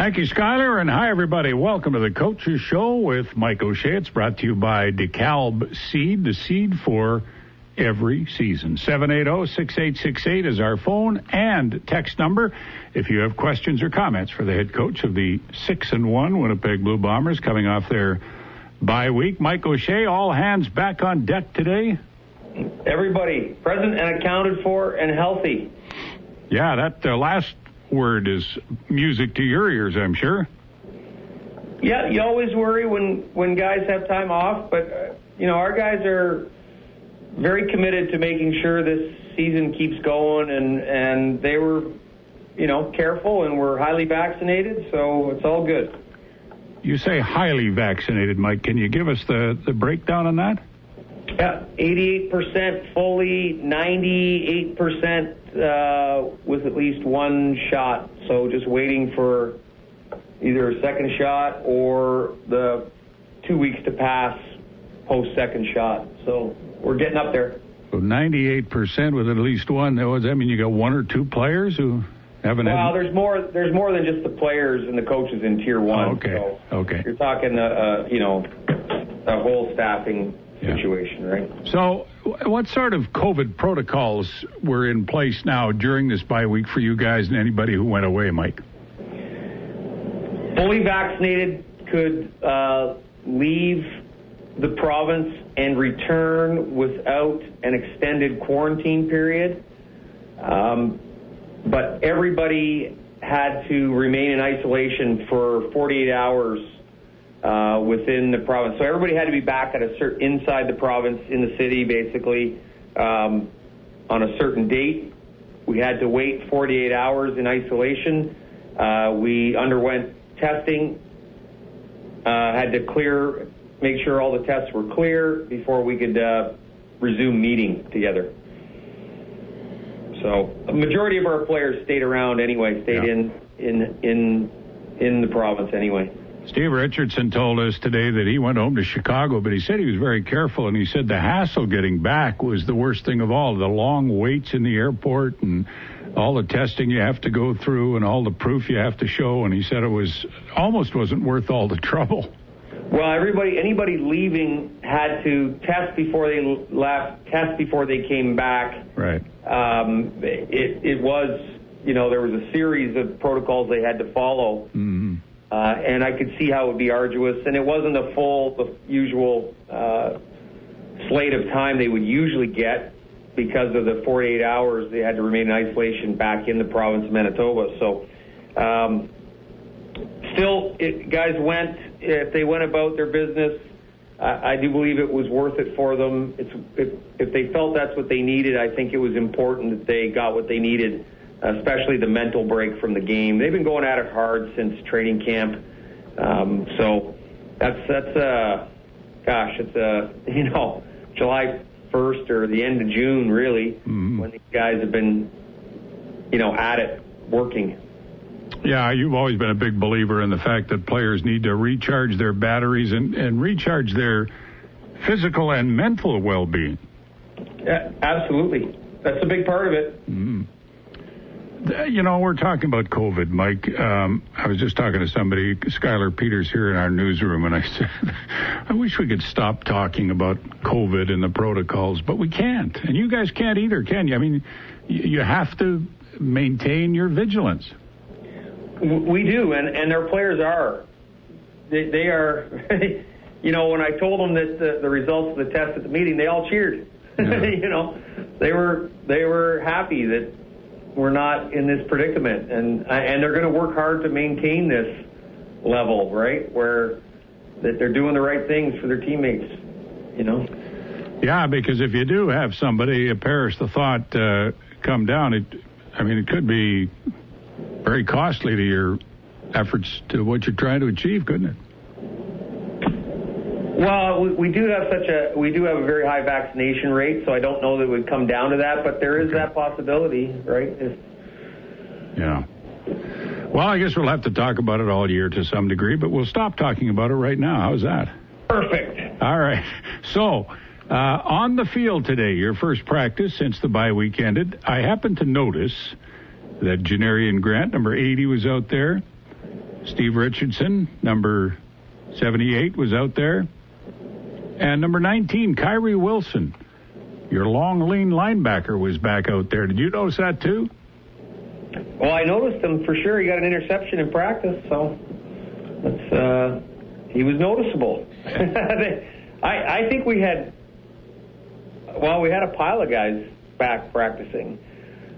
Thank you, Skyler, and hi, everybody. Welcome to the Coaches Show with Mike O'Shea. It's brought to you by DeKalb Seed, the seed for every season. 780-6868 is our phone and text number. If you have questions or comments for the head coach of the 6 and 1 Winnipeg Blue Bombers coming off their bye week, Mike O'Shea, all hands back on deck today. Everybody present and accounted for and healthy. Yeah, that uh, last word is music to your ears, I'm sure. Yeah, you always worry when when guys have time off, but uh, you know our guys are very committed to making sure this season keeps going, and and they were, you know, careful and were highly vaccinated, so it's all good. You say highly vaccinated, Mike. Can you give us the the breakdown on that? Yeah, 88% fully, 98% uh, with at least one shot. So just waiting for either a second shot or the two weeks to pass post second shot. So we're getting up there. So 98% with at least one. Does that mean you got one or two players who haven't well, had? there's more. There's more than just the players and the coaches in tier one. Oh, okay. So okay. You're talking, uh, uh, you know, a whole staffing Yeah. situation, right? So, what sort of COVID protocols were in place now during this bye week for you guys and anybody who went away, Mike? fully vaccinated could uh, leave the province and return without an extended quarantine period. Um, but everybody had to remain in isolation for 48 hours uh, within the province. So everybody had to be back at a certain inside the province in the city, basically, um, on a certain date. We had to wait 48 hours in isolation. Uh, we underwent testing, uh, had to clear, make sure all the tests were clear before we could uh, resume meeting together. So a majority of our players stayed around anyway, stayed Yeah. in in in in the province anyway. Steve Richardson told us today that he went home to Chicago, but he said he was very careful, and he said the hassle getting back was the worst thing of all. The long waits in the airport and all the testing you have to go through and all the proof you have to show, and he said it was almost wasn't worth all the trouble. Well, everybody, anybody leaving had to test before they left, test before they came back. Right. Um, it, it was, you know, there was a series of protocols they had to follow. hmm uh, and I could see how it would be arduous. And it wasn't the full, the usual uh, slate of time they would usually get because of the 48 hours they had to remain in isolation back in the province of Manitoba. So, um, still, it, guys went if they went about their business. I, do believe it was worth it for them. It's if, if they felt that's what they needed, I think it was important that they got what they needed especially the mental break from the game. They've been going at it hard since training camp. Um, so that's that's uh, gosh, it's uh, you know July 1st or the end of June really Mhm. when these guys have been you know at it working. Yeah, you've always been a big believer in the fact that players need to recharge their batteries and, and recharge their physical and mental well-being. Yeah, absolutely. That's a big part of it. Mm. You know, we're talking about COVID, Mike. Um, I was just talking to somebody, Skylar Peters, here in our newsroom, and I said, I wish we could stop talking about COVID and the protocols, but we can't. And you guys can't either, can you? I mean, you, have to maintain your vigilance. We do, and, and our players are. They, they are, you know, when I told them that the, the results of the test at the meeting, they all cheered. Yeah. you know, they were they were happy that we're not in this predicament, and and they're going to work hard to maintain this level, right, where that they're doing the right things for their teammates. You know. Yeah, because if you do have somebody perish the thought uh, come down, it, I mean, it could be very costly to your efforts to what you're trying to achieve, couldn't it? Well, we, we do have such a we do have a very high vaccination rate, so I don't know that it would come down to that, but there is that possibility, right? If, Yeah. Well, I guess we'll have to talk about it all year to some degree, but we'll stop talking about it right now. How's that? perfect. All right. So, uh, on the field today, your first practice since the bye week ended, I happened to notice that Janarion Grant, number 80, was out there. Steve Richardson, number 78, was out there. And number 19, Kyrie Wilson, your long, lean linebacker, was back out there. Did you notice that too? Well, I noticed him for sure. He got an interception in practice, so that's uh, he was noticeable. I, I think we had, well, we had a pile of guys back practicing.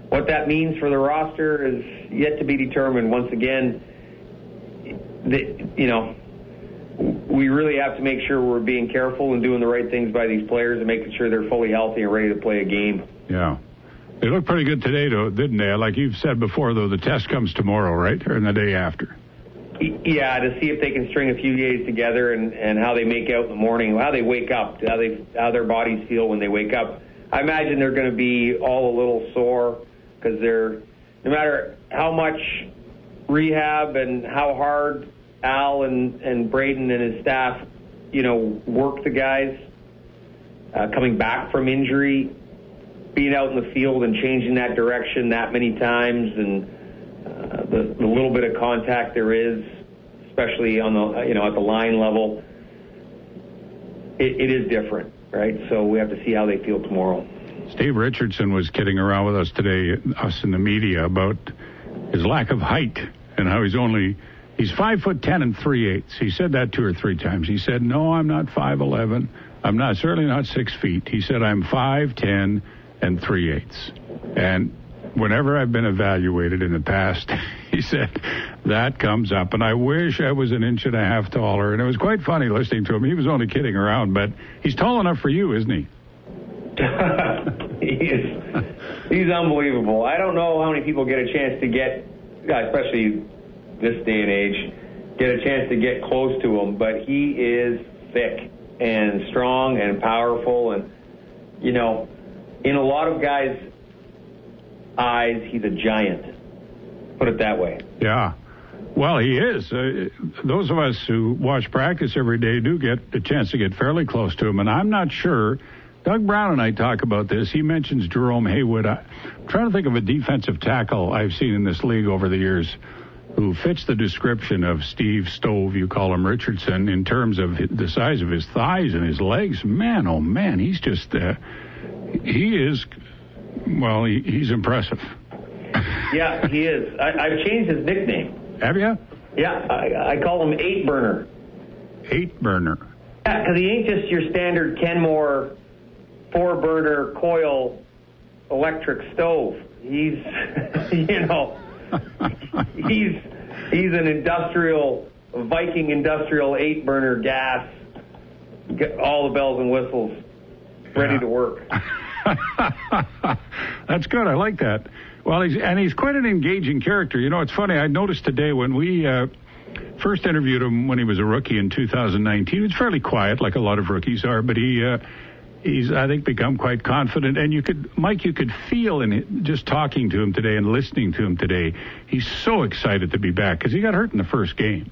What that means for the roster is yet to be determined. Once again, the, you know, we really have to make sure we're being careful and doing the right things by these players and making sure they're fully healthy and ready to play a game. Yeah. They look pretty good today, though, didn't they? Like you've said before, though, the test comes tomorrow, right? Or the day after? Yeah, to see if they can string a few days together and, and how they make out in the morning, how they wake up, how they how their bodies feel when they wake up. I imagine they're going to be all a little sore because they're no matter how much rehab and how hard Al and and Braden and his staff, you know, work the guys uh, coming back from injury, being out in the field and changing that direction that many times and uh, the, the little bit of contact there is, especially on the you know at the line level, it, it is different, right? So we have to see how they feel tomorrow. Steve Richardson was kidding around with us today, us in the media, about his lack of height and how he's only he's five foot ten and three eighths. He said that two or three times. He said, "No, I'm not five eleven. I'm not certainly not six feet." He said, "I'm five ten and three eighths." And whenever I've been evaluated in the past, he said, that comes up. And I wish I was an inch and a half taller. And it was quite funny listening to him. He was only kidding around, but he's tall enough for you, isn't he? he is. He's unbelievable. I don't know how many people get a chance to get, uh, especially this day and age, get a chance to get close to him. But he is thick and strong and powerful. And, you know, in a lot of guys' eyes, he's a giant. Put it that way. Yeah. Well, he is. Uh, those of us who watch practice every day do get a chance to get fairly close to him. And I'm not sure. Doug Brown and I talk about this. He mentions Jerome Haywood. I'm trying to think of a defensive tackle I've seen in this league over the years who fits the description of Steve Stove, you call him Richardson, in terms of the size of his thighs and his legs. Man, oh man, he's just, uh, he is, well, he, he's impressive. yeah, he is. I, have changed his nickname. Have you? Yeah, I, I call him Eight Burner. Eight Burner. Yeah, because he ain't just your standard Kenmore four burner coil electric stove. He's, you know, he's he's an industrial Viking industrial eight burner gas. Get all the bells and whistles ready yeah. to work. That's good. I like that. Well, he's and he's quite an engaging character. You know, it's funny. I noticed today when we uh, first interviewed him when he was a rookie in 2019. He was fairly quiet, like a lot of rookies are, but he. Uh, he's I think become quite confident and you could Mike you could feel in it, just talking to him today and listening to him today he's so excited to be back because he got hurt in the first game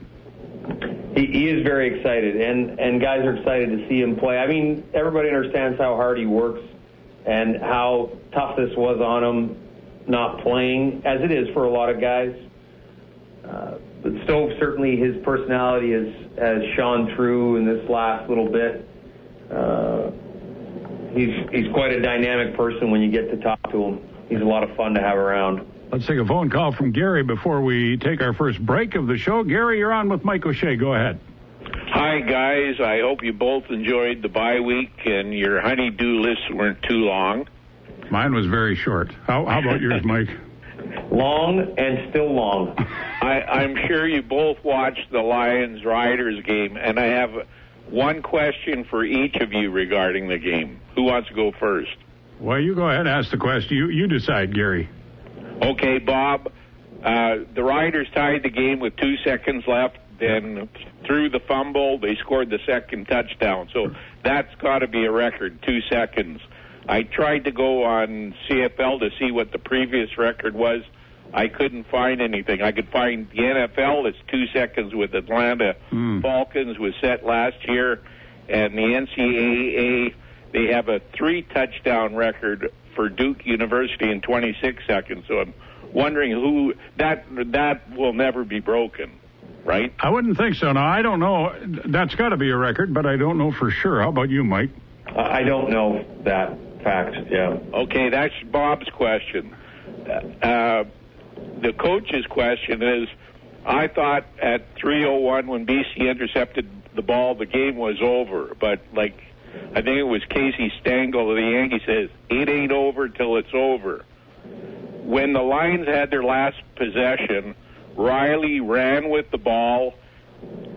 he, he is very excited and and guys are excited to see him play I mean everybody understands how hard he works and how tough this was on him not playing, as it is for a lot of guys. Uh, but Stove certainly his personality has has shone through in this last little bit. Uh, he's he's quite a dynamic person when you get to talk to him. He's a lot of fun to have around. Let's take a phone call from Gary before we take our first break of the show. Gary, you're on with Mike O'Shea. Go ahead. Hi, guys. I hope you both enjoyed the bye week and your honeydew lists weren't too long. Mine was very short. How, how about yours, Mike? long and still long. I, I'm sure you both watched the Lions Riders game, and I have one question for each of you regarding the game. Who wants to go first? Well, you go ahead and ask the question. You, you decide, Gary. Okay, Bob. Uh, the Riders tied the game with two seconds left. Then through the fumble, they scored the second touchdown. So that's got to be a record, two seconds. I tried to go on CFL to see what the previous record was. I couldn't find anything. I could find the NFL. It's two seconds with Atlanta mm. Falcons was set last year, and the NCAA they have a three touchdown record for Duke University in 26 seconds. So I'm wondering who that that will never be broken. right? I wouldn't think so. Now, I don't know. That's got to be a record, but I don't know for sure. How about you, Mike? I don't know that fact. Yeah. Okay, that's Bob's question. Uh, the coach's question is, I thought at 3:01 when BC intercepted the ball, the game was over. But like, I think it was Casey Stengel of the Yankees says, it ain't over till it's over. When the Lions had their last possession, Reilly ran with the ball,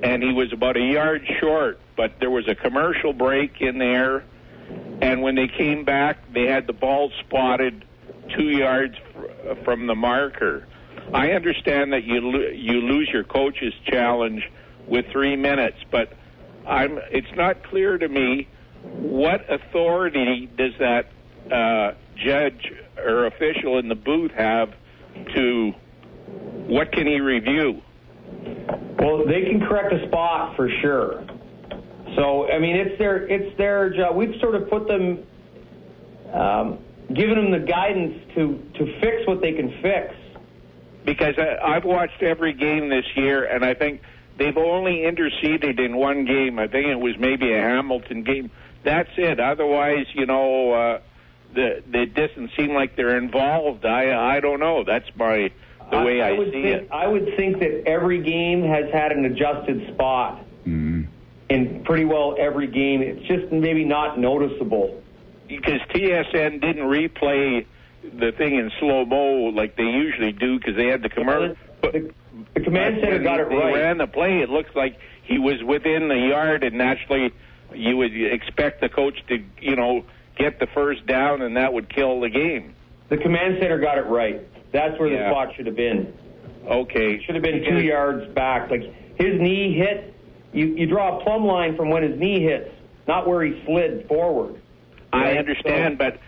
and he was about a yard short. But there was a commercial break in there, and when they came back, they had the ball spotted two yards fr- from the marker. I understand that you lo- you lose your coach's challenge with three minutes, but I'm it's not clear to me what authority does that uh, judge or official in the booth have to what can he review? Well, they can correct a spot for sure. So, I mean, it's their it's their job. We've sort of put them, um, given them the guidance to to fix what they can fix. Because I, I've watched every game this year, and I think they've only interceded in one game. I think it was maybe a Hamilton game. That's it. Otherwise, you know, uh, the it doesn't seem like they're involved. I I don't know. That's my the way I, would see think, it. I would think that every game has had an adjusted spot Mm-hmm. in pretty well every game. It's just maybe not noticeable. Because TSN didn't replay the thing in slow mo like they usually do because they had the commercial. The, the, the command center got it right. ran the play. It looks like he was within the yard, and naturally, you would expect the coach to, you know, get the first down, and that would kill the game. The command center got it right. That's where Yeah. the spot should have been. Okay, Should have been two yards back. Like his knee hit. You you draw a plumb line from when his knee hits, not where he slid forward. I Right, understand, but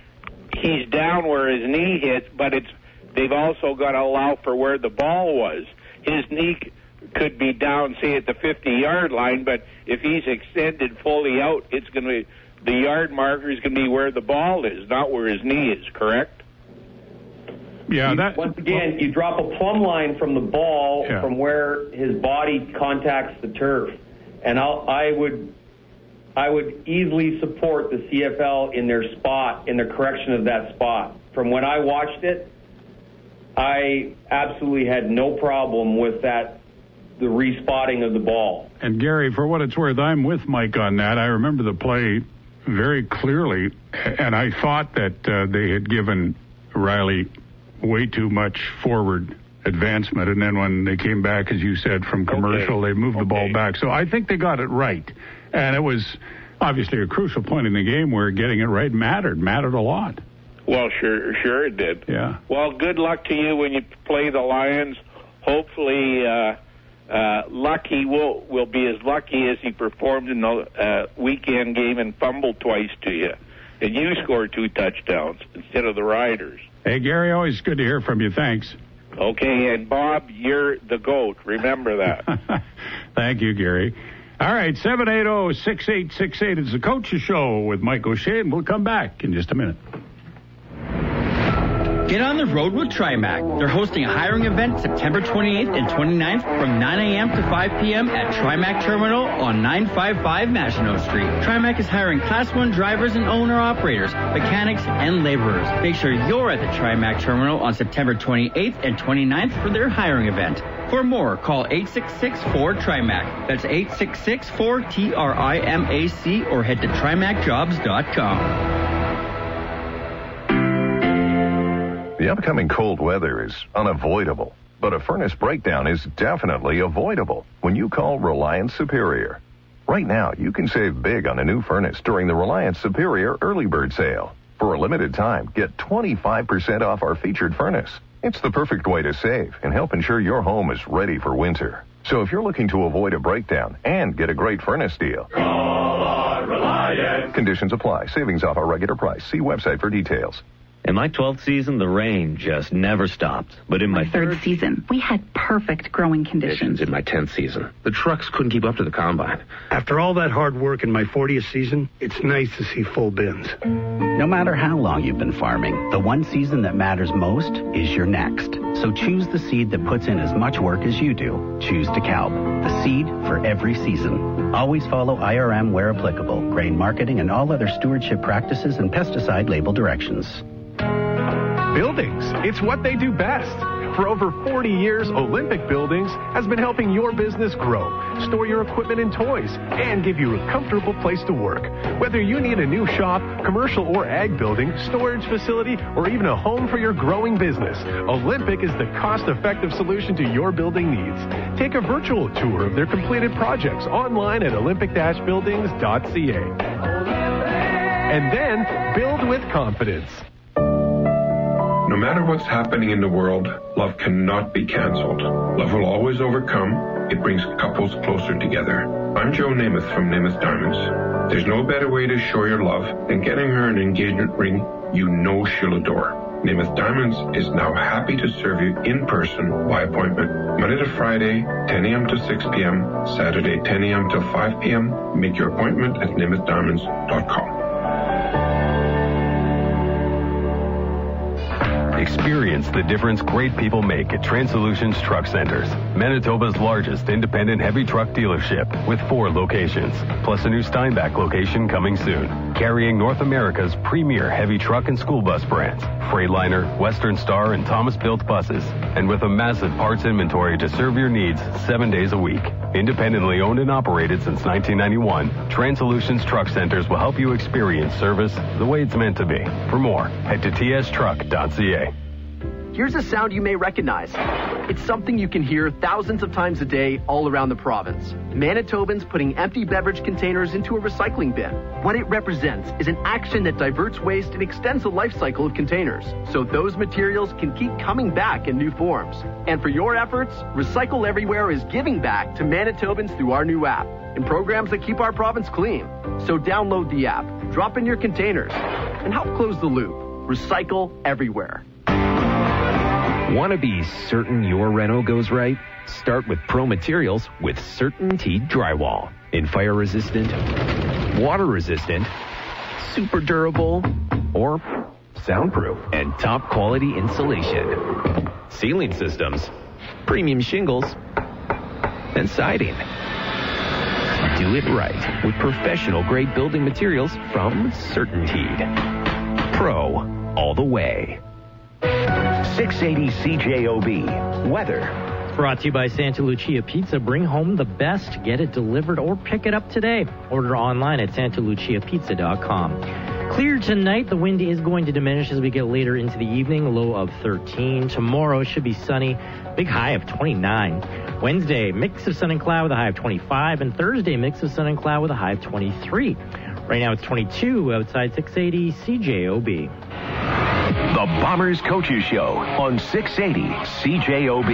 he's down where his knee hits, but it's they've also got to allow for where the ball was. His knee could be down, say at the 50 yard line, but if he's extended fully out, it's going to be the yard marker is going to be where the ball is, not where his knee is. Correct? Yeah, You- that once again, you drop a plumb line from the ball Yeah. from where his body contacts the turf, and I'll, I would, I would easily support the CFL in their spot in the correction of that spot. From when I watched it, I absolutely had no problem with that, the respotting of the ball. And Gary, for what it's worth, I'm with Mike on that. I remember the play very clearly, and I thought that uh, they had given Reilly way too much forward advancement, and then when they came back, as you said, from commercial, Okay. they moved the ball back. So I think they got it right, and it was obviously a crucial point in the game where getting it right mattered, mattered a lot. Well, sure, sure it did. Yeah. Well, good luck to you when you play the Lions. Hopefully, uh, uh, Lucky will will be as lucky as he performed in the uh, weekend game and fumbled twice to you, and you scored two touchdowns instead of the Riders. Hey, Gary, always good to hear from you. Thanks. Okay, and Bob, you're the goat. Remember that. Thank you, Gary. All right, 780-6868 is the Coach's Show with Mike O'Shea, and we'll come back in just a minute. Get on the road with TriMac. They're hosting a hiring event September 28th and 29th from 9 a.m. to 5 p.m. at TriMac Terminal on 955 Maginot Street. TriMac is hiring Class 1 drivers and owner-operators, mechanics, and laborers. Make sure you're at the TriMac Terminal on September 28th and 29th for their hiring event. For more, call 866-4TRIMAC. That's 866-4-T-R-I-M-A-C or head to TriMacJobs.com. The upcoming cold weather is unavoidable, but a furnace breakdown is definitely avoidable when you call Reliance Superior. Right now, you can save big on a new furnace during the Reliance Superior early bird sale. For a limited time, get 25% off our featured furnace. It's the perfect way to save and help ensure your home is ready for winter. So if you're looking to avoid a breakdown and get a great furnace deal, Conditions apply. Savings off our regular price. See website for details. In my 12th season, the rain just never stopped. But in my, my third, third season, we had perfect growing conditions. In my 10th season, the trucks couldn't keep up to the combine. After all that hard work in my 40th season, it's nice to see full bins. No matter how long you've been farming, the one season that matters most is your next. So choose the seed that puts in as much work as you do. Choose DeKalb, the seed for every season. Always follow IRM where applicable, grain marketing, and all other stewardship practices and pesticide label directions. Buildings. It's what they do best. For over 40 years, Olympic Buildings has been helping your business grow, store your equipment and toys, and give you a comfortable place to work. Whether you need a new shop, commercial or ag building, storage facility, or even a home for your growing business, Olympic is the cost-effective solution to your building needs. Take a virtual tour of their completed projects online at olympic-buildings.ca. And then build with confidence. No matter what's happening in the world, love cannot be canceled. Love will always overcome. It brings couples closer together. I'm Joe Namath from Namath Diamonds. There's no better way to show your love than getting her an engagement ring you know she'll adore. Namath Diamonds is now happy to serve you in person by appointment. Monday to Friday, 10 a.m. to 6 p.m., Saturday, 10 a.m. to 5 p.m. Make your appointment at namathdiamonds.com. Experience the difference great people make at Transsolutions Truck Centers, Manitoba's largest independent heavy truck dealership with four locations, plus a new Steinbach location coming soon, carrying North America's premier heavy truck and school bus brands, Freightliner, Western Star, and Thomas Built buses, and with a massive parts inventory to serve your needs seven days a week. Independently owned and operated since 1991, Transolutions Truck Centers will help you experience service the way it's meant to be. For more, head to tstruck.ca. Here's a sound you may recognize. It's something you can hear thousands of times a day all around the province. Manitobans putting empty beverage containers into a recycling bin. What it represents is an action that diverts waste and extends the life cycle of containers, so those materials can keep coming back in new forms. And for your efforts, Recycle Everywhere is giving back to Manitobans through our new app and programs that keep our province clean. So download the app, drop in your containers, and help close the loop. Recycle Everywhere. Want to be certain your reno goes right? Start with Pro Materials with CertainTeed Drywall. In fire resistant, water resistant, super durable, or soundproof and top quality insulation. Ceiling systems, premium shingles, and siding. Do it right with professional grade building materials from CertainTeed. Pro all the way. 680 CJOB. Weather. Brought to you by Santa Lucia Pizza. Bring home the best. Get it delivered or pick it up today. Order online at santaluciapizza.com. Clear tonight. The wind is going to diminish as we get later into the evening. Low of 13. Tomorrow should be sunny. Big high of 29. Wednesday, mix of sun and cloud with a high of 25. And Thursday, mix of sun and cloud with a high of 23. Right now it's 22 outside 680 CJOB. The Bombers Coaches Show on 680 CJOB.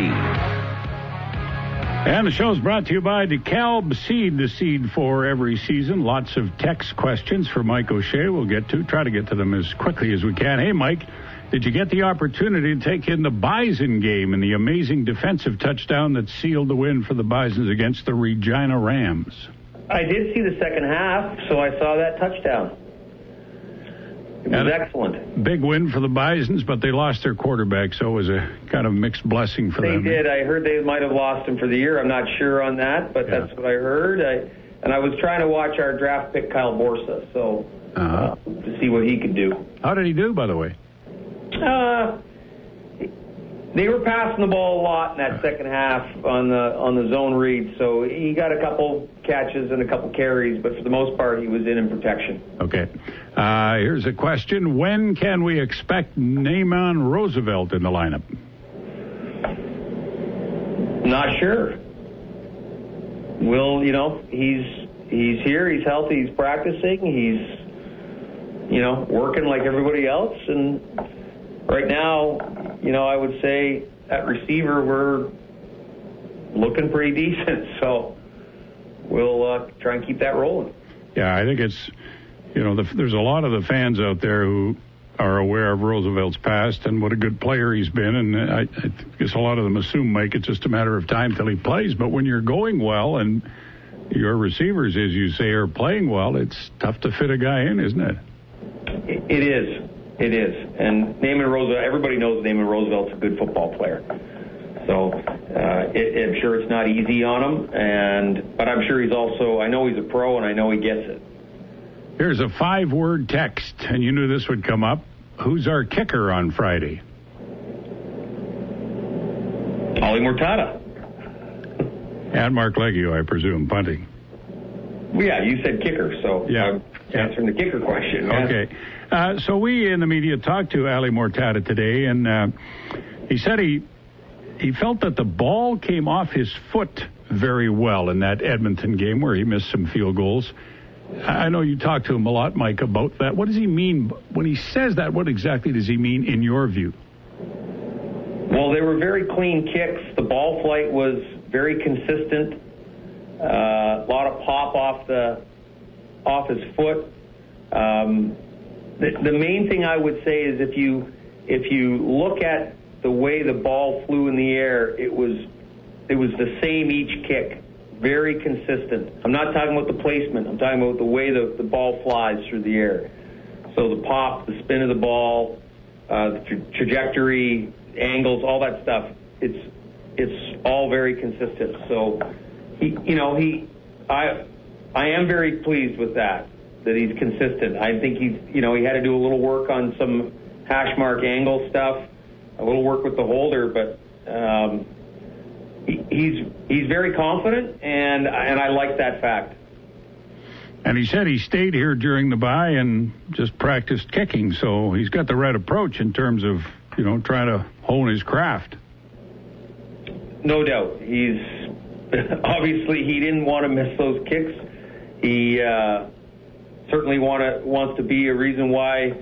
And the show is brought to you by DeKalb Seed, the seed for every season. Lots of text questions for Mike O'Shea. We'll get to try to get to them as quickly as we can. Hey, Mike, did you get the opportunity to take in the Bison game and the amazing defensive touchdown that sealed the win for the Bisons against the Regina Rams? I did see the second half, so I saw that touchdown. It was excellent. Big win for the Bisons, but they lost their quarterback, so it was a kind of mixed blessing for they them. They did. I heard they might have lost him for the year. I'm not sure on that, but yeah. that's what I heard. I, and I was trying to watch our draft pick, Kyle Borsa, so uh-huh. uh, to see what he could do. How did he do, by the way? Uh, they were passing the ball a lot in that second half on the on the zone read, so he got a couple catches and a couple carries, but for the most part, he was in in protection. Okay. Uh, here's a question: When can we expect Naaman Roosevelt in the lineup? Not sure. Will you know he's he's here, he's healthy, he's practicing, he's you know working like everybody else, and right now, you know, I would say at receiver we're looking pretty decent. So we'll uh, try and keep that rolling. Yeah, I think it's, you know, the, there's a lot of the fans out there who are aware of Roosevelt's past and what a good player he's been. And I, I guess a lot of them assume, Mike, it's just a matter of time till he plays. But when you're going well and your receivers, as you say, are playing well, it's tough to fit a guy in, isn't it? It is. It is. And Naaman Roosevelt, everybody knows Naaman Roosevelt's a good football player. So uh, it, I'm sure it's not easy on him, and but I'm sure he's also. I know he's a pro, and I know he gets it. Here's a five-word text, and you knew this would come up. Who's our kicker on Friday? Ali Mortada. And Marc Liegghio, I presume, punting. Well, yeah, you said kicker, so yeah. I'm answering the kicker question. Man. Okay. Uh, so we in the media talked to Ali Mortada today, and uh, he said he he felt that the ball came off his foot very well in that Edmonton game where he missed some field goals. I know you talked to him a lot, Mike, about that. What does he mean when he says that? What exactly does he mean in your view? Well, they were very clean kicks. The ball flight was very consistent. Uh, a lot of pop off the off his foot. Um, the, the main thing I would say is if you if you look at the way the ball flew in the air, it was it was the same each kick, very consistent. I'm not talking about the placement. I'm talking about the way the, the ball flies through the air. So the pop, the spin of the ball, uh, the tra- trajectory, angles, all that stuff. It's it's all very consistent. So he, you know, he, I, I am very pleased with that. That he's consistent. I think he's, you know, he had to do a little work on some hash mark angle stuff a little work with the holder, but um, he, he's he's very confident, and and I like that fact. And he said he stayed here during the bye and just practiced kicking, so he's got the right approach in terms of you know trying to hone his craft. No doubt, he's obviously he didn't want to miss those kicks. He uh, certainly want to wants to be a reason why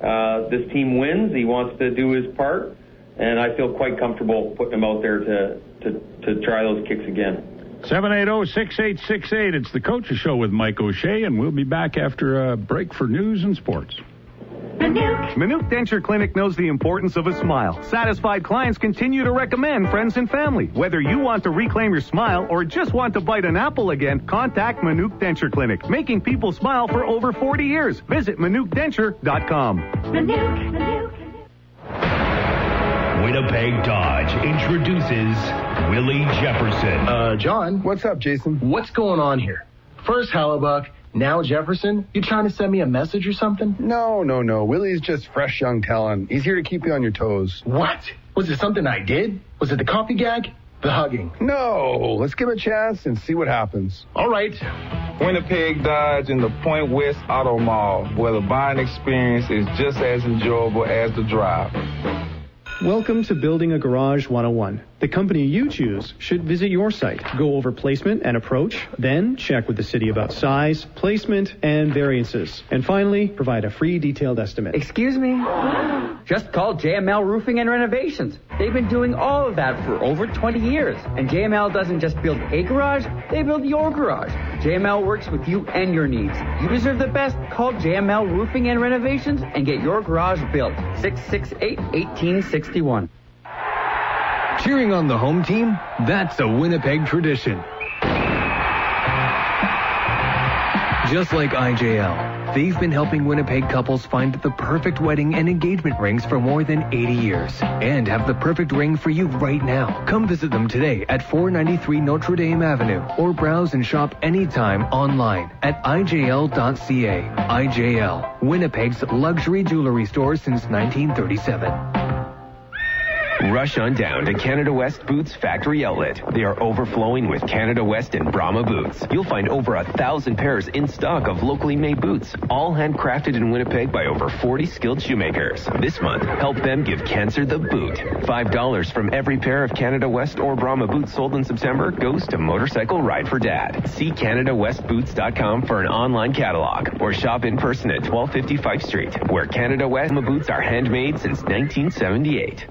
uh, this team wins. He wants to do his part and I feel quite comfortable putting him out there to to, to try those kicks again. 780-6868. It's the Coaches Show with Mike O'Shea, and we'll be back after a break for news and sports. Manuk. Manuk Denture Clinic knows the importance of a smile. Satisfied clients continue to recommend friends and family. Whether you want to reclaim your smile or just want to bite an apple again, contact Manuk Denture Clinic, making people smile for over 40 years. Visit ManukDenture.com. Manuk. Manuk. Winnipeg Dodge introduces Willie Jefferson. Uh, John. What's up, Jason? What's going on here? First Hellebuyck, now Jefferson. You trying to send me a message or something? No, no, no. Willie's just fresh young talent. He's here to keep you on your toes. What? Was it something I did? Was it the coffee gag? The hugging? No. Let's give it a chance and see what happens. All right. Winnipeg Dodge in the Point West Auto Mall, where the buying experience is just as enjoyable as the drive. Welcome to Building a Garage 101. The company you choose should visit your site, go over placement and approach, then check with the city about size, placement, and variances. And finally, provide a free detailed estimate. Excuse me? Just call JML Roofing and Renovations. They've been doing all of that for over 20 years. And JML doesn't just build a garage, they build your garage. JML works with you and your needs. You deserve the best. Call JML Roofing and Renovations and get your garage built. 668-1861. Cheering on the home team? That's a Winnipeg tradition. Just like IJL, they've been helping Winnipeg couples find the perfect wedding and engagement rings for more than 80 years and have the perfect ring for you right now. Come visit them today at 493 Notre Dame Avenue or browse and shop anytime online at IJL.ca. IJL, Winnipeg's luxury jewelry store since 1937. Rush on down to Canada West Boots Factory Outlet. They are overflowing with Canada West and Brahma boots. You'll find over a thousand pairs in stock of locally made boots, all handcrafted in Winnipeg by over 40 skilled shoemakers. This month, help them give cancer the boot. $5 from every pair of Canada West or Brahma boots sold in September goes to Motorcycle Ride for Dad. See CanadaWestBoots.com for an online catalog or shop in person at 1255 Street, where Canada West boots are handmade since 1978.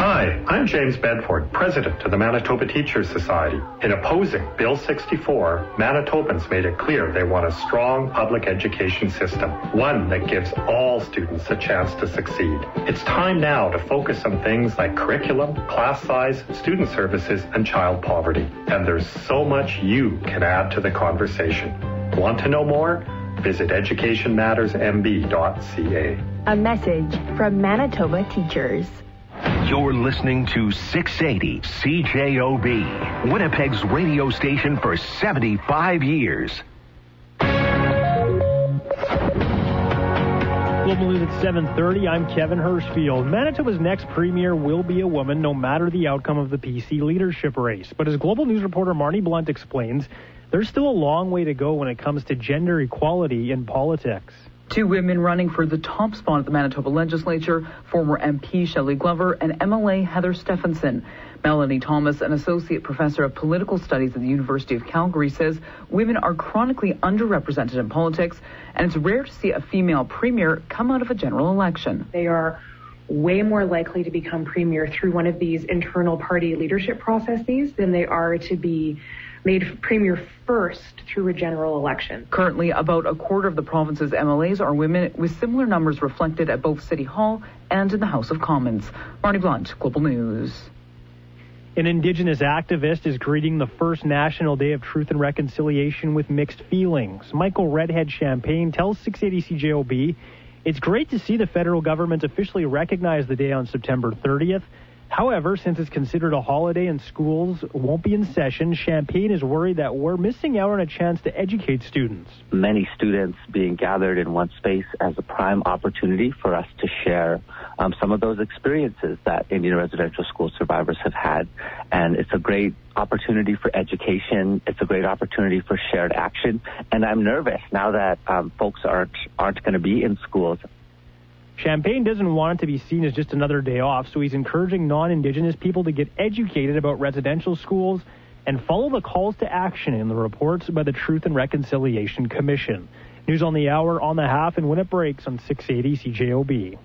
Hi, I'm James Bedford, President of the Manitoba Teachers Society. In opposing Bill 64, Manitobans made it clear they want a strong public education system, one that gives all students a chance to succeed. It's time now to focus on things like curriculum, class size, student services, and child poverty. And there's so much you can add to the conversation. Want to know more? Visit educationmattersmb.ca. A message from Manitoba teachers. You're listening to 680 CJOB, Winnipeg's radio station for 75 years. Global News at 7:30. I'm Kevin Hirschfield. Manitoba's next premier will be a woman, no matter the outcome of the PC leadership race. But as Global News reporter Marney Blunt explains, there's still a long way to go when it comes to gender equality in politics. Two women running for the top spot at the Manitoba legislature, former MP Shelley Glover and MLA Heather Stefanson. Melanie Thomas, an associate professor of political studies at the University of Calgary, says women are chronically underrepresented in politics, and it's rare to see a female premier come out of a general election. They are way more likely to become premier through one of these internal party leadership processes than they are to be made premier first through a general election. Currently, about a quarter of the province's MLAs are women, with similar numbers reflected at both City Hall and in the House of Commons. Marney Blunt, Global News. An Indigenous activist is greeting the first National Day of Truth and Reconciliation with mixed feelings. Michael Redhead Champagne tells 680 CJOB it's great to see the federal government officially recognize the day on September 30th. However, since it's considered a holiday and schools won't be in session, Champagne is worried that we're missing out on a chance to educate students. Many students being gathered in one space as a prime opportunity for us to share um, some of those experiences that Indian residential school survivors have had. And it's a great opportunity for education. It's a great opportunity for shared action. And I'm nervous now that um, folks aren't aren't going to be in schools. Champagne doesn't want it to be seen as just another day off, so he's encouraging non Indigenous people to get educated about residential schools and follow the calls to action in the reports by the Truth and Reconciliation Commission. News on the hour, on the half, and when it breaks on 680 CJOB.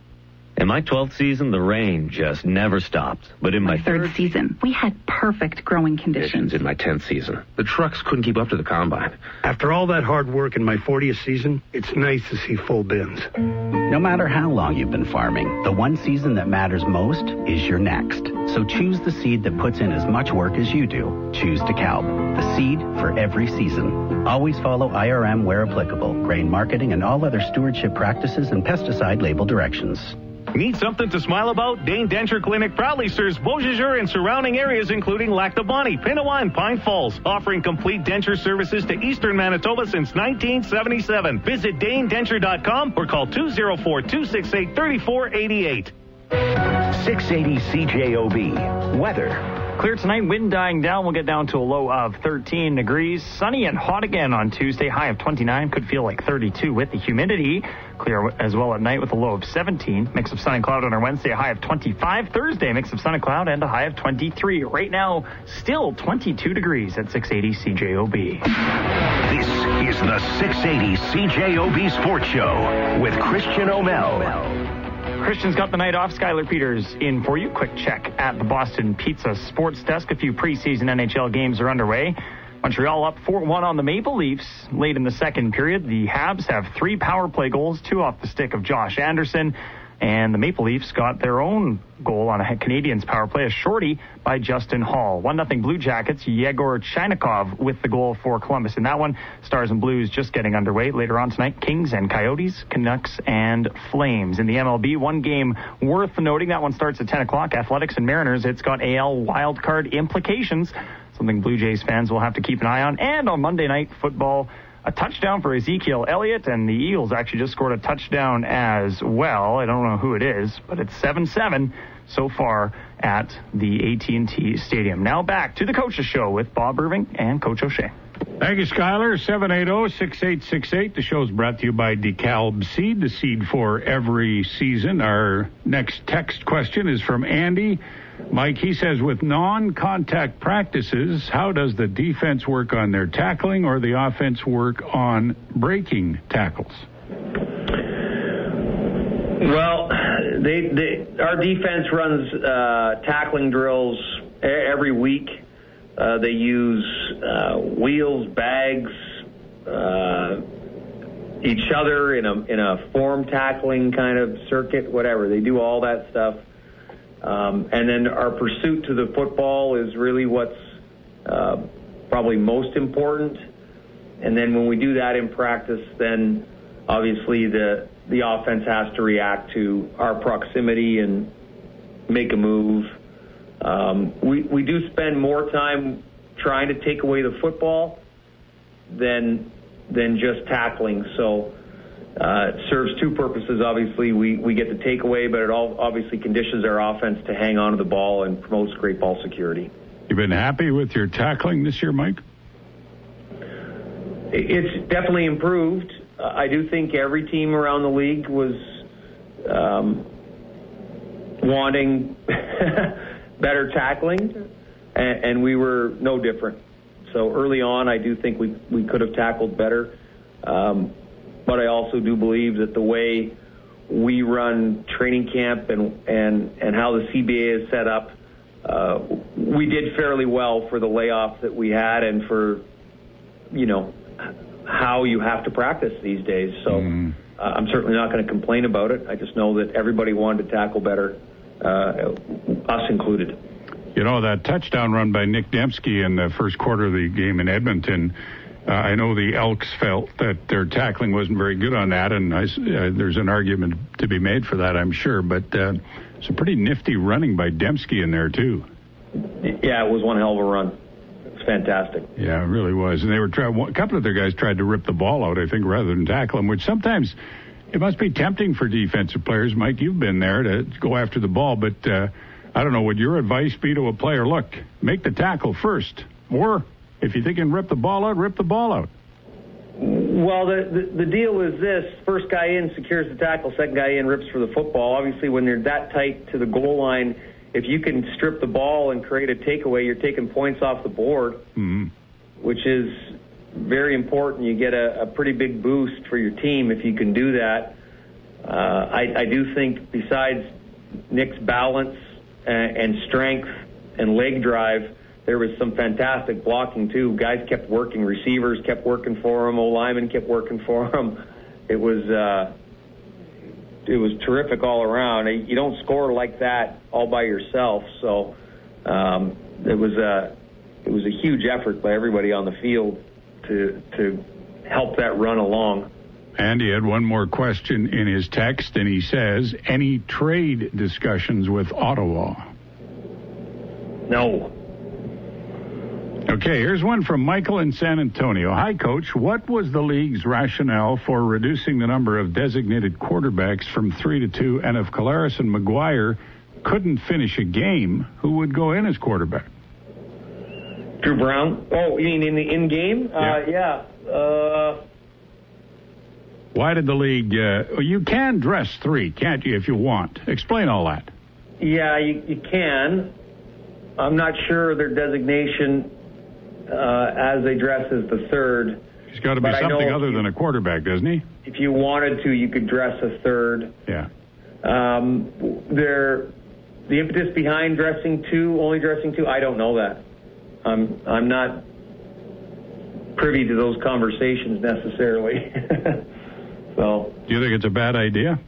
In my 12th season, the rain just never stopped. But in my, my third season, we had perfect growing conditions. In my 10th season, the trucks couldn't keep up to the combine. After all that hard work in my 40th season, it's nice to see full bins. No matter how long you've been farming, the one season that matters most is your next. So choose the seed that puts in as much work as you do. Choose DeKalb, the seed for every season. Always follow IRM where applicable, grain marketing, and all other stewardship practices and pesticide label directions. Need something to smile about? Dane Denture Clinic proudly serves Beausejour and surrounding areas, including Lac du Bonnet, Pinawa, and Pine Falls, offering complete denture services to eastern Manitoba since 1977. Visit DaneDenture.com or call 204-268-3488. 680 CJOB. Weather. Clear tonight, wind dying down. We'll get down to a low of 13 degrees. Sunny and hot again on Tuesday. High of 29. Could feel like 32 with the humidity. Clear as well at night with a low of 17. Mix of sun and cloud on our Wednesday. High of 25. Thursday, mix of sun and cloud and a high of 23. Right now, still 22 degrees at 680 CJOB. This is the 680 CJOB Sports Show with Christian O'Mel. Christian's got the night off. Skylar Peters in for you. Quick check at the Boston Pizza Sports Desk. A few preseason NHL games are underway. Montreal up 4-1 on the Maple Leafs late in the second period. The Habs have three power play goals, two off the stick of Josh Anderson. And the Maple Leafs got their own goal on a Canadiens power play, a shorty by Justin Holl. 1-0 Blue Jackets, Yegor Chinakhov with the goal for Columbus in that one. Stars and Blues just getting underway. Later on tonight, Kings and Coyotes, Canucks and Flames. In the MLB, one game worth noting. That one starts at 10 o'clock. Athletics and Mariners. It's got AL wildcard implications. Something Blue Jays fans will have to keep an eye on. And on Monday night football, a touchdown for Ezekiel Elliott, and the Eagles actually just scored a touchdown as well. I don't know who it is, but it's 7-7 so far at the AT&T Stadium. Now back to the Coaches Show with Bob Irving and Coach O'Shea. Thank you, Skyler. 780-6868. The show's brought to you by DeKalb Seed, the seed for every season. Our next text question is from Andy. Mike, he says, with non-contact practices, how does the defense work on their tackling or the offense work on breaking tackles? Well, they, they our defense runs uh, tackling drills every week. Uh, they use uh, wheels, bags, uh, each other in a in a form tackling kind of circuit, whatever. They do all that stuff. Um, and then our pursuit to the football is really what's uh, probably most important. And then when we do that in practice, then obviously the the offense has to react to our proximity and make a move. Um, we we do spend more time trying to take away the football than than just tackling. So it serves two purposes. Obviously, we, we get the takeaway, but it all obviously conditions our offense to hang on to the ball and promotes great ball security. You've been happy with your tackling this year, Mike? It's definitely improved. Uh, I do think every team around the league was um, wanting better tackling, and, and we were no different. So early on, I do think we we could have tackled better. Um, but I also do believe that the way we run training camp and and and how the CBA is set up, uh, we did fairly well for the layoff that we had and for you know how you have to practice these days. So mm. uh, I'm certainly not going to complain about it. I just know that everybody wanted to tackle better, uh, us included. You know that touchdown run by Nick Demski in the first quarter of the game in Edmonton uh, I know the Elks felt that their tackling wasn't very good on that, and I, uh, there's an argument to be made for that, I'm sure. But uh, it's a pretty nifty running by Demski in there too. Yeah, it was one hell of a run. It's fantastic. Yeah, it really was. And they were trying. A couple of their guys tried to rip the ball out, I think, rather than tackle him, which sometimes it must be tempting for defensive players. Mike, you've been there to go after the ball, but uh, I don't know. Would your advice be to a player, look, make the tackle first, or if you think you can rip the ball out, rip the ball out. Well, the, the, the deal is this: first guy in secures the tackle, second guy in rips for the football. Obviously, when they're that tight to the goal line, if you can strip the ball and create a takeaway, you're taking points off the board, mm-hmm. which is very important. You get a, a pretty big boost for your team if you can do that. Uh, I, I do think besides Nick's balance and, and strength and leg drive there was some fantastic blocking too. Guys kept working, receivers kept working for him, O linemen kept working for him. It was uh, it was terrific all around. You don't score like that all by yourself, so um, it was a it was a huge effort by everybody on the field to to help that run along. Andy had one more question in his text, and he says, "Any trade discussions with Ottawa?" No. Okay, here's one from Michael in San Antonio. Hi, Coach. What was the league's rationale for reducing the number of designated quarterbacks from three to two? And if Collaros and McGuire couldn't finish a game, who would go in as quarterback? Drew Brown. Oh, you mean in the in game? Yeah. Uh, yeah. Uh, Why did the league? Uh, you can dress three, can't you, if you want? Explain all that. Yeah, you, you can. I'm not sure their designation uh, as they dress as the third. He's got to be something other than a quarterback, doesn't he? If you wanted to, you could dress a third. Yeah. Um, there, the impetus behind dressing two, only dressing two, I don't know that. I'm I'm not privy to those conversations necessarily. so. Do you think it's a bad idea?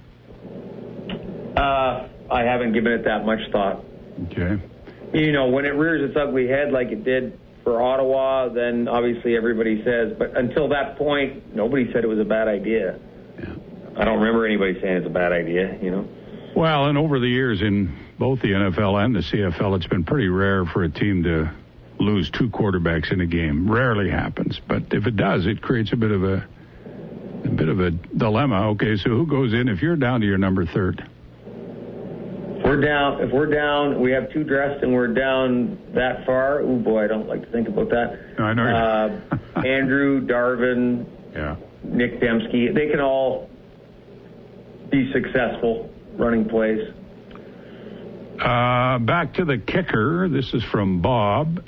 Uh, I haven't given it that much thought. Okay. You know, when it rears its ugly head like it did for Ottawa, then obviously everybody says. But until that point, nobody said it was a bad idea. Yeah. I don't remember anybody saying it's a bad idea. You know. Well, and over the years in both the NFL and the CFL, it's been pretty rare for a team to lose two quarterbacks in a game. Rarely happens, but if it does, it creates a bit of a a bit of a dilemma. Okay, so who goes in if you're down to your number third? We're down, if we're down, we have two dressed and we're down that far. Oh boy, I don't like to think about that. I know. Uh, Andrew, Darvin, yeah, Nick Demski, they can all be successful running plays. Uh, back to the kicker. This is from Bob.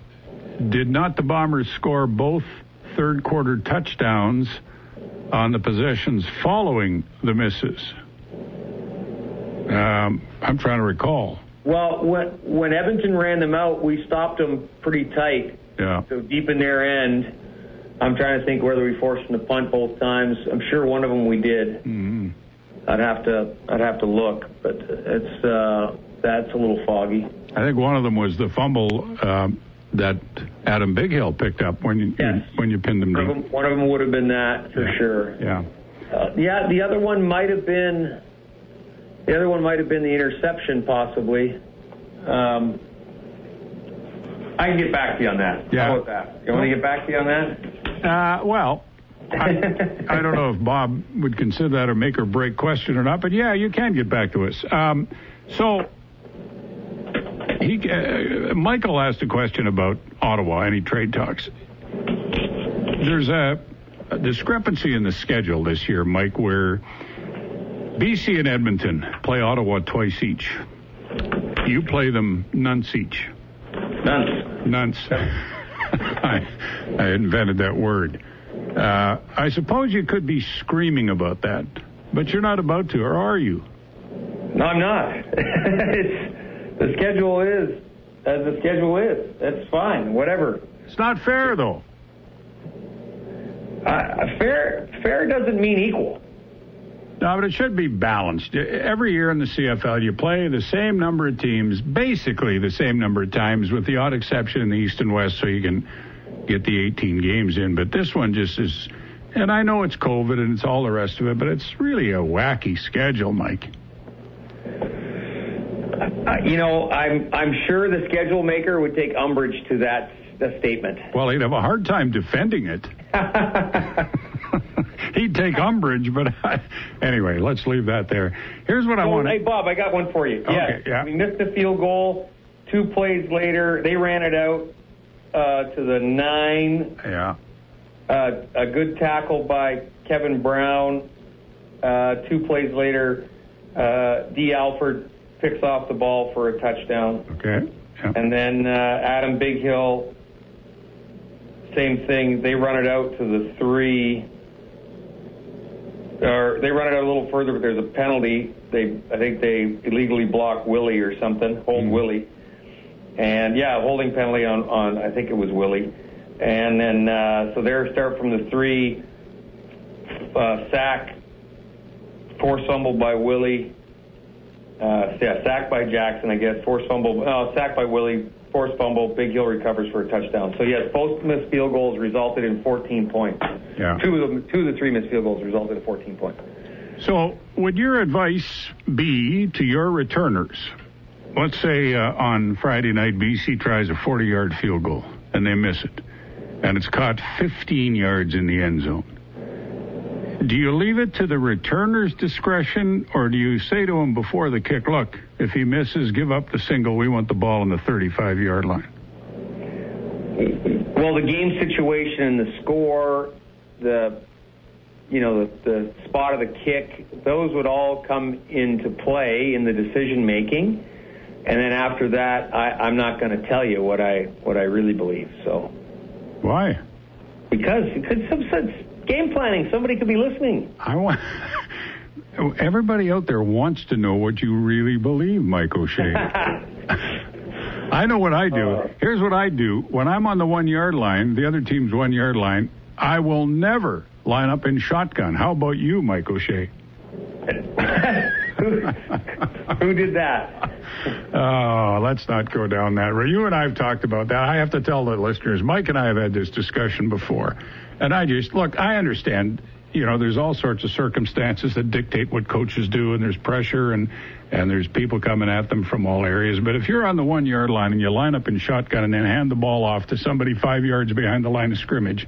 Did not the Bombers score both third quarter touchdowns on the possessions following the misses? Um, I'm trying to recall. Well, when when Edmonton ran them out, we stopped them pretty tight. Yeah. So deep in their end, I'm trying to think whether we forced them to punt both times. I'm sure one of them we did. Mm-hmm. I'd have to I'd have to look, but it's uh, that's a little foggy. I think one of them was the fumble um, that Adam Bighill picked up when you when you pinned him One of deep. them, one of them would have been that for sure. Yeah. Uh, yeah, the other one might have been the other one might have been the interception, possibly. Um, I can get back to you on that. Yeah. How about that? You want to get back to you on that? Uh, well, I, I don't know if Bob would consider that a make or break question or not, but yeah, you can get back to us. Um, so, he, uh, Michael asked a question about Ottawa, any trade talks. There's a, a discrepancy in the schedule this year, Mike, where BC and Edmonton play Ottawa twice each. You play them nonce each. Nonce. Nonce. I, I invented that word. Uh, I suppose you could be screaming about that, but you're not about to, or are you? No, I'm not. it's, the schedule is as the schedule is. That's fine. Whatever. It's not fair, though. Uh, fair fair doesn't mean equal. No, but it should be balanced. Every year in the CFL, you play the same number of teams, basically the same number of times, with the odd exception in the East and West, so you can get the 18 games in. But this one just is, and I know it's COVID and it's all the rest of it, but it's really a wacky schedule, Mike. Uh, you know, I'm I'm sure the schedule maker would take umbrage to that, that statement. Well, he'd have a hard time defending it. he'd take umbrage, but anyway, let's leave that there. Here's what I Oh, want. Hey, Bob, I got one for you. Okay, yes. yeah. We missed the field goal. Two plays later, they ran it out uh, to the nine. Yeah. Uh, a good tackle by Kevin Brown. Uh, two plays later, uh, D. Alford picks off the ball for a touchdown. Okay. And then uh, Adam Bighill, same thing. They run it out to the three, or they run it out a little further, but there's a penalty. They, I think they illegally block Willie or something, hold Willie, and yeah, holding penalty on on I think it was Willie, and then uh, so they start from the three, uh, sack, force fumble by Willie. Uh, yeah, sacked by Jackson, I guess. Forced fumble. Uh, sacked by Willie. Forced fumble. Bighill recovers for a touchdown. So yes, both missed field goals resulted in 14 points. Yeah. Two of them, two of the three missed field goals resulted in 14 points. So, would your advice be to your returners? Let's say uh, on Friday night, BC tries a 40 yard field goal and they miss it, and it's caught 15 yards in the end zone. Do you leave it to the returner's discretion, or do you say to him before the kick, look, if he misses, give up the single, we want the ball on the 35 yard line? Well, the game situation and the score, the you know the, the spot of the kick, those would all come into play in the decision making. And then after that, I, I'm not going to tell you what I what I really believe. So Why? because because some sense game planning, somebody could be listening. I want. Everybody out there wants to know what you really believe, Mike O'Shea. I know what I do. Uh. Here's what I do. When I'm on the one yard line, the other team's one yard line, I will never line up in shotgun. How about you, Mike O'Shea? Who did that? Oh, let's not go down that road. You and I have talked about that. I have to tell the listeners, Mike and I have had this discussion before. And I just, look, I understand, you know, there's all sorts of circumstances that dictate what coaches do, and there's pressure, and, and there's people coming at them from all areas. But if you're on the one yard line and you line up in shotgun and then hand the ball off to somebody five yards behind the line of scrimmage,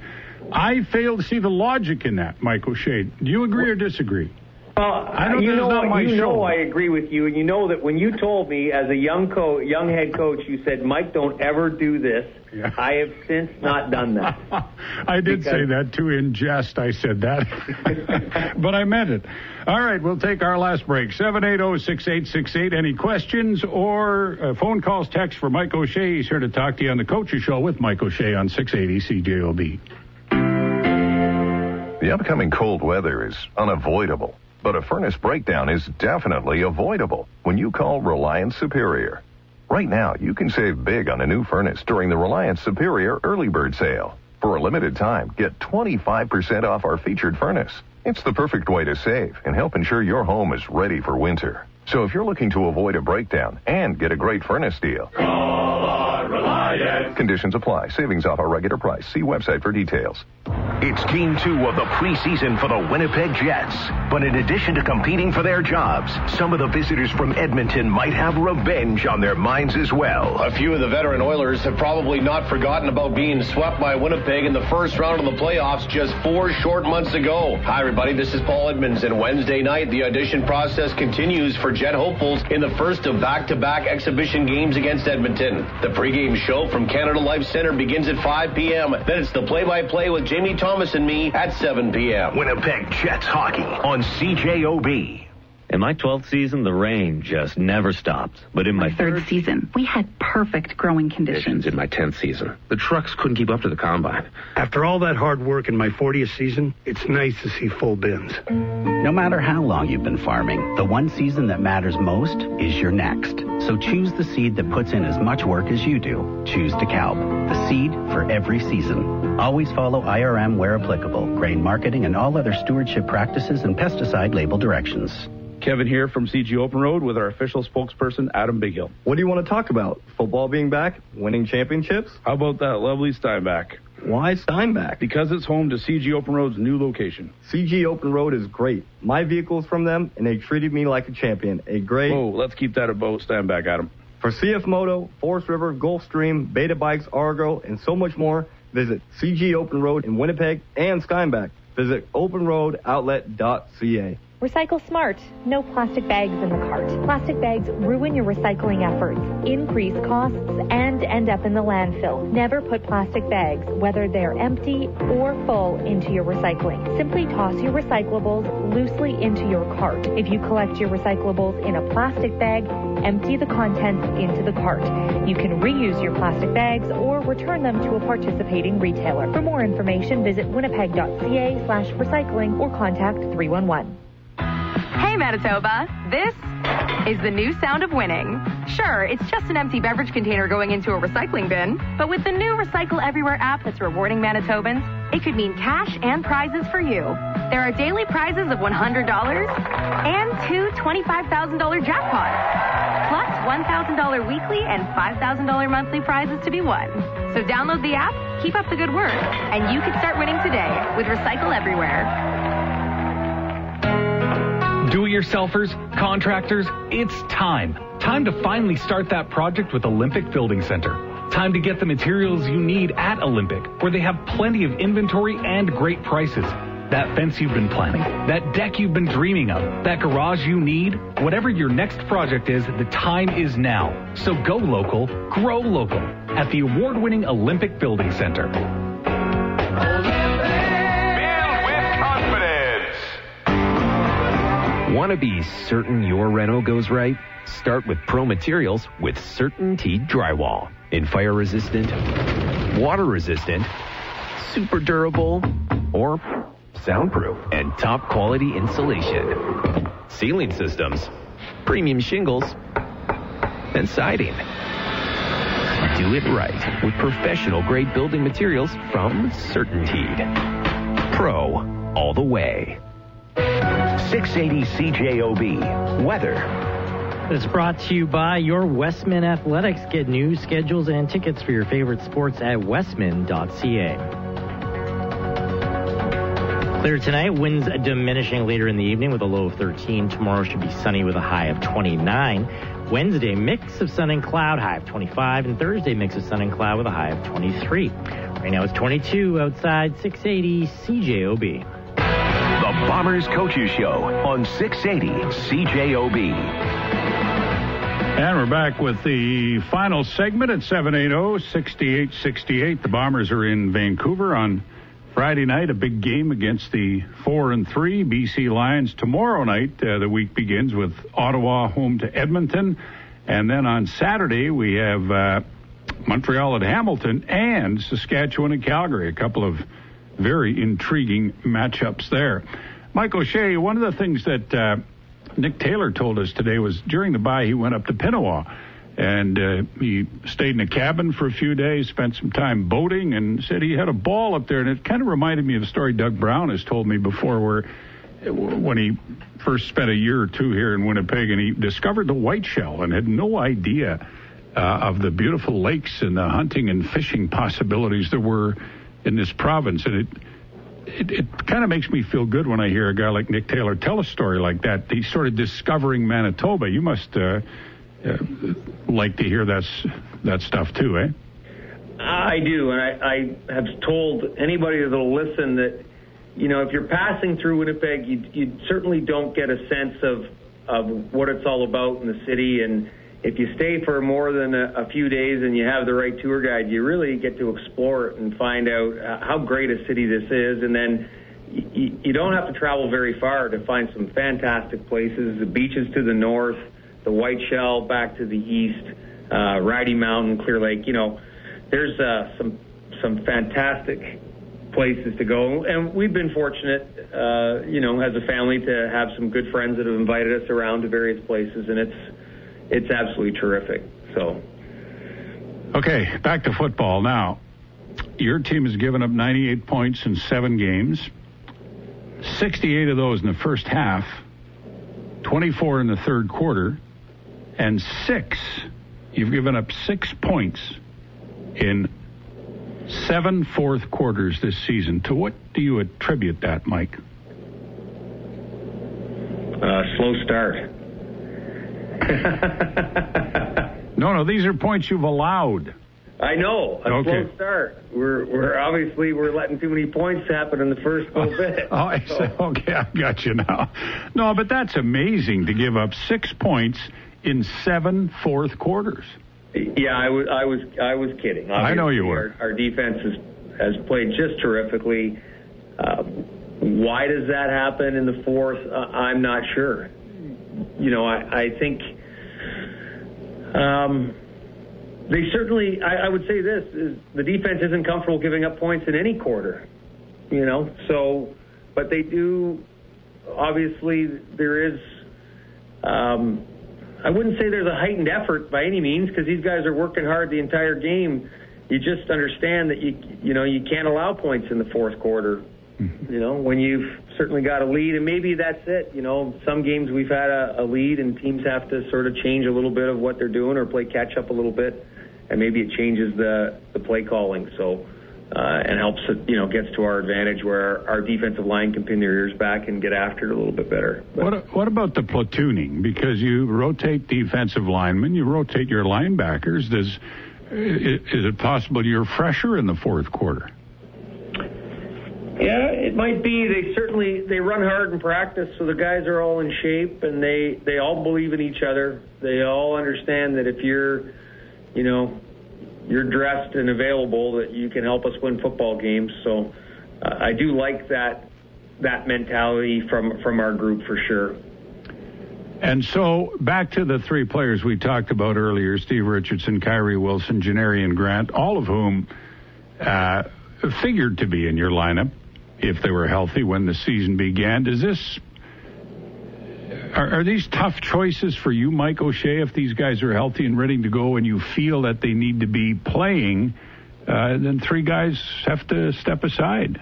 I fail to see the logic in that, Mike O'Shea. Do you agree or disagree? Well, I know you know, not my you show. know I agree with you, and you know that when you told me as a young co- young head coach, you said, "Mike, don't ever do this." Yeah. I have since not done that. I did Because- say that too in jest. I said that, but I meant it. All right, we'll take our last break. Seven eight zero six eight six eight. Any questions or uh, phone calls, text for Mike O'Shea? He's here to talk to you on the Coaches Show with Mike O'Shea on six eighty CJOB. The upcoming cold weather is unavoidable. But a furnace breakdown is definitely avoidable when you call Reliance Superior. Right now, you can save big on a new furnace during the Reliance Superior early bird sale. For a limited time, get 25% off our featured furnace. It's the perfect way to save and help ensure your home is ready for winter. So if you're looking to avoid a breakdown and get a great furnace deal, Call conditions apply. Savings off our regular price. See website for details. It's game two of the preseason for the Winnipeg Jets. But in addition to competing for their jobs, some of the visitors from Edmonton might have revenge on their minds as well. A few of the veteran Oilers have probably not forgotten about being swept by Winnipeg in the first round of the playoffs just four short months ago. Hi, everybody. This is Paul Edmonds, and Wednesday night, the audition process continues for Jet hopefuls in the first of back-to-back exhibition games against Edmonton. The pregame show from Canada Life Center begins at 5 p.m. Then it's the play-by-play with Jamie Thomas and me at 7 p.m. Winnipeg Jets hockey on CJOB. In my 12th season, the rain just never stopped. But in my Third season, we had perfect growing conditions. In my 10th season, the trucks couldn't keep up to the combine. After all that hard work in my 40th season, it's nice to see full bins. No matter how long you've been farming, the one season that matters most is your next. So choose the seed that puts in as much work as you do. Choose DeKalb, the seed for every season. Always follow IRM where applicable, grain marketing, and all other stewardship practices and pesticide label directions. Kevin here from CG Open Road with our official spokesperson, Adam Bighill. What do you want to talk about? Football being back? Winning championships? How about that lovely Steinbach? Why Steinbach? Because it's home to CG Open Road's new location. CG Open Road is great. My vehicle's from them, and they treated me like a champion. A great. Oh, let's keep that about Steinbach, Adam. For CF Moto, Forest River, Gulfstream, Beta Bikes, Argo, and so much more, visit CG Open Road in Winnipeg and Steinbach. Visit openroadoutlet.ca. Recycle smart. No plastic bags in the cart. Plastic bags ruin your recycling efforts, increase costs, and end up in the landfill. Never put plastic bags, whether they're empty or full, into your recycling. Simply toss your recyclables loosely into your cart. If you collect your recyclables in a plastic bag, empty the contents into the cart. You can reuse your plastic bags or return them to a participating retailer. For more information, visit winnipeg.ca slash recycling or contact 311. Hey, Manitoba. This is the new sound of winning. Sure, it's just an empty beverage container going into a recycling bin, but with the new Recycle Everywhere app that's rewarding Manitobans, it could mean cash and prizes for you. There are daily prizes of $100 and two $25,000 jackpots, plus $1,000 weekly and $5,000 monthly prizes to be won. So download the app, keep up the good work, and you can start winning today with Recycle Everywhere. Do-it-yourselfers, contractors, it's time. Time to finally start that project with Olympic Building Center. Time to get the materials you need at Olympic, where they have plenty of inventory and great prices. That fence you've been planning, that deck you've been dreaming of, that garage you need, whatever your next project is, the time is now. So go local, grow local at the award-winning Olympic Building Center. Want to be certain your reno goes right? Start with Pro Materials with CertainTeed Drywall. In fire resistant, water resistant, super durable, or soundproof and top quality insulation. Ceiling systems, premium shingles, and siding. Do it right with professional grade building materials from CertainTeed. Pro all the way. 680 CJOB. Weather. It's brought to you by your Westman Athletics. Get news, schedules, and tickets for your favorite sports at westman.ca. Clear tonight, winds diminishing later in the evening with a low of 13. Tomorrow should be sunny with a high of 29. Wednesday, mix of sun and cloud, high of 25. And Thursday, mix of sun and cloud with a high of 23. Right now it's 22 outside 680 CJOB. The Bombers Coaches Show on 680 CJOB. And we're back with the final segment at 780-6868. The Bombers are in Vancouver on Friday night, a big game against the 4 and 3 BC Lions. Tomorrow night, uh, the week begins with Ottawa home to Edmonton. And then on Saturday, we have uh, Montreal at Hamilton and Saskatchewan and Calgary, a couple of very intriguing matchups there. Mike O'Shea, one of the things that uh, Nick Taylor told us today was during the bye he went up to Pinawa and uh, he stayed in a cabin for a few days, spent some time boating, and said he had a ball up there. And it kind of reminded me of a story Doug Brown has told me before, where when he first spent a year or two here in Winnipeg, and he discovered the Whiteshell and had no idea uh, of the beautiful lakes and the hunting and fishing possibilities there were in this province, and it. It, it kind of makes me feel good when I hear a guy like Nick Taylor tell a story like that. He's sort of discovering Manitoba. You must uh, uh, like to hear that that stuff too, eh? I do, and I, I have told anybody that'll listen that you know if you're passing through Winnipeg, you, you certainly don't get a sense of of what it's all about in the city, and if you stay for more than a, a few days and you have the right tour guide, you really get to explore it and find out uh, how great a city this is, and then. You, you don't have to travel very far to find some fantastic places. The beaches to the north, the White Shell back to the east, uh, Riding Mountain, Clear Lake. You know, there's uh, some some fantastic places to go, and we've been fortunate, uh, you know, as a family to have some good friends that have invited us around to various places, and it's it's absolutely terrific. So, okay, back to football now. Your team has given up 98 points in seven games. 68 of those in the first half, 24 in the third quarter, and six. You've given up six points in seven fourth quarters this season. To what do you attribute that, Mike? Uh, slow start. no, no, these are points you've allowed. I know a Okay. slow start. We're we're obviously we're letting too many points happen in the first little bit. Oh, I see. okay, I got you now. No, but that's amazing to give up six points in seven fourth quarters. Yeah, I was I was I was kidding. I know you Obviously, Our, our defense has has played just terrifically. Uh, why does that happen in the fourth? Uh, I'm not sure. You know, I I think um, they certainly. I, I would say this is the defense isn't comfortable giving up points in any quarter. You know, so but they do. Obviously, there is. Um, I wouldn't say there's a heightened effort by any means because these guys are working hard the entire game. You just understand that you you know you can't allow points in the fourth quarter. You know when you've certainly got a lead, and maybe that's it. You know, some games we've had a, a lead, and teams have to sort of change a little bit of what they're doing or play catch up a little bit, and maybe it changes the the play calling. So. Uh, and helps it, you know, gets to our advantage where our, defensive line can pin their ears back and get after it a little bit better. What what about the platooning? Because you rotate defensive linemen, you rotate your linebackers. Does is it possible you're fresher in the fourth quarter? It might be. They certainly they run hard in practice, so the guys are all in shape and they they all believe in each other. They all understand that if you're, you know, you're dressed and available, that you can help us win football games. So uh, I do like that that mentality from from our group for sure. And so back to the three players we talked about earlier: Steve Richardson, Kyrie Wilson, Janarion Grant, all of whom uh, figured to be in your lineup if they were healthy when the season began. Does this are, are these tough choices for you, Mike O'Shea? If these guys are healthy and ready to go, and you feel that they need to be playing, uh, then three guys have to step aside.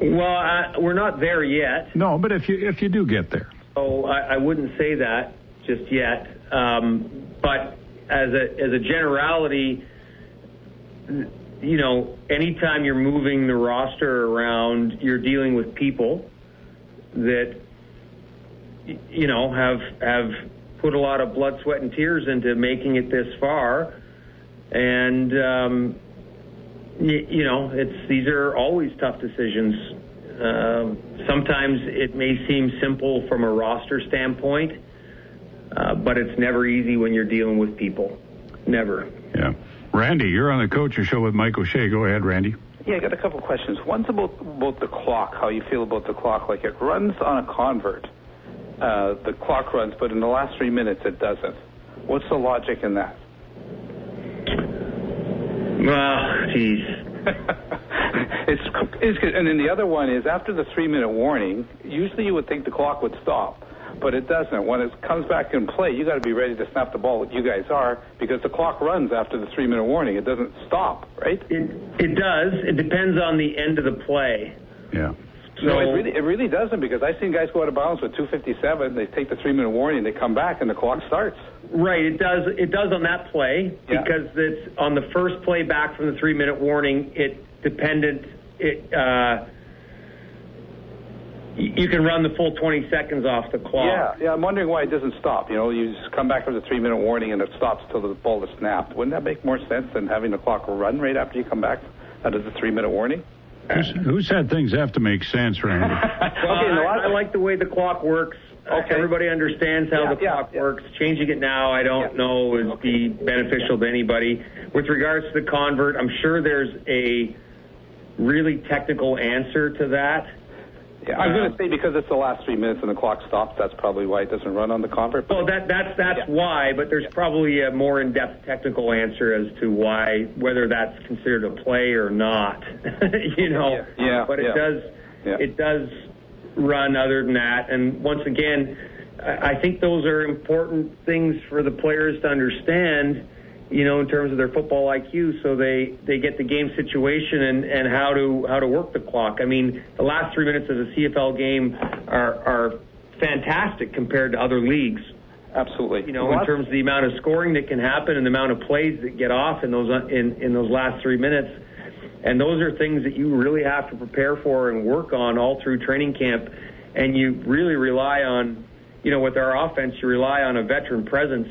Well, I, we're not there yet. No, but if you if you do get there, oh, I, I wouldn't say that just yet. Um, but as a as a generality, you know, anytime you're moving the roster around, you're dealing with people that you know have have put a lot of blood, sweat, and tears into making it this far, and um, y- you know, it's these are always tough decisions. Um sometimes it may seem simple from a roster standpoint, uh, but it's never easy when you're dealing with people. Never. yeah. Randy, you're on the coaches show with Mike O'Shea. Go ahead, Randy. Yeah, I got a couple questions. One's about about the clock. How you feel about the clock? Like it runs on a convert. Uh, the clock runs, but in the last three minutes it doesn't. What's the logic in that? Well, geez. it's It's good. And then the other one is after the three minute warning, usually you would think the clock would stop, but it doesn't. When it comes back in play, you got to be ready to snap the ball, like you guys are, because the clock runs after the three minute warning. It doesn't stop, right? It, it does. It depends on the end of the play. Yeah. no, it really, it really doesn't because I've seen guys go out of bounds with 257. They take the three minute warning, they come back, and the clock starts. Right, it does. It does on that play Yeah. because it's on the first play back from the three minute warning. It dependent. It uh, y- you can run the full 20 seconds off the clock. Yeah, yeah. I'm wondering why it doesn't stop. You know, you just come back from the three minute warning and it stops till the ball is snapped. Wouldn't that make more sense than having the clock run right after you come back out of the three minute warning? Who's, who said things have to make sense, Randy? Well, I, I like the way the clock works. Okay. Everybody understands how Yeah, the clock works. Changing it now, I don't know, would be beneficial to anybody. With regards to the convert, I'm sure there's a really technical answer to that. Yeah, I'm going to say because it's the last three minutes and the clock stops, that's probably why it doesn't run on the convert. Well, that that's that's why, but there's probably a more in-depth technical answer as to why whether that's considered a play or not. you know. Yeah, But it yeah. does it does run other than that, and once again, I I think those are important things for the players to understand. You know, in terms of their football IQ, so they they get the game situation and and how to how to work the clock. I mean, the last three minutes of a CFL game are are fantastic compared to other leagues. Absolutely. You know, Well, in terms of the amount of scoring that can happen and the amount of plays that get off in those in in those last three minutes, and those are things that you really have to prepare for and work on all through training camp, and you really rely on, you know, with our offense, you rely on a veteran presence.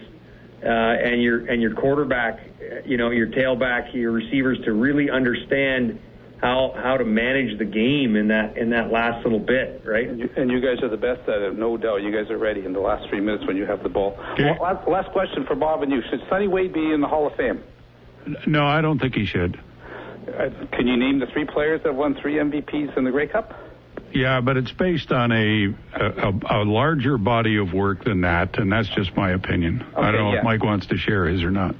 Uh, and your and your quarterback, uh, you know, your tailback, your receivers to really understand how how to manage the game in that in that last little bit, right? And you, and you guys are the best at it, no doubt. You guys are ready in the last three minutes when you have the ball. Well, last, last question for Bob and you: Should Sonny Wade be in the Hall of Fame? No, I don't think he should. Uh, can you name the three players that won three MVPs in the Grey Cup? Yeah, but it's based on a a, a larger body of work than that, and that's just my opinion. I don't know yeah. if Mike wants to share his or not.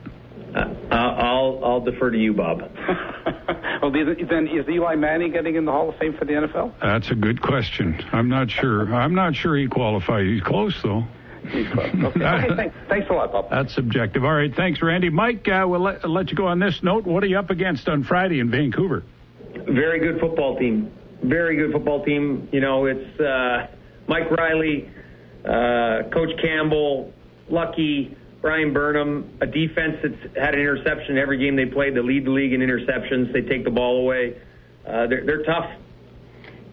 Uh, I'll I'll defer to you, Bob. Well, then is Eli Manning getting in the Hall of Fame for the NFL? That's a good question. I'm not sure. I'm not sure he qualifies. He's close though. Okay, okay thanks. Thanks a lot, Bob. That's subjective. All right, thanks, Randy. Mike, uh, we'll let, let you go on this note. What are you up against on Friday in Vancouver? Very good football team. Very good football team. You know, it's uh, Mike Reilly, uh, Coach Campbell, Lucky, Bryan Burnham, a defense that's had an interception every game they played. They lead the league in interceptions. They take the ball away. Uh, they're, they're tough.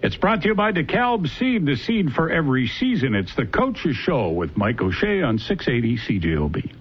It's brought to you by DeKalb Seed, the seed for every season. It's the Coach's Show with Mike O'Shea on 680 CJOB.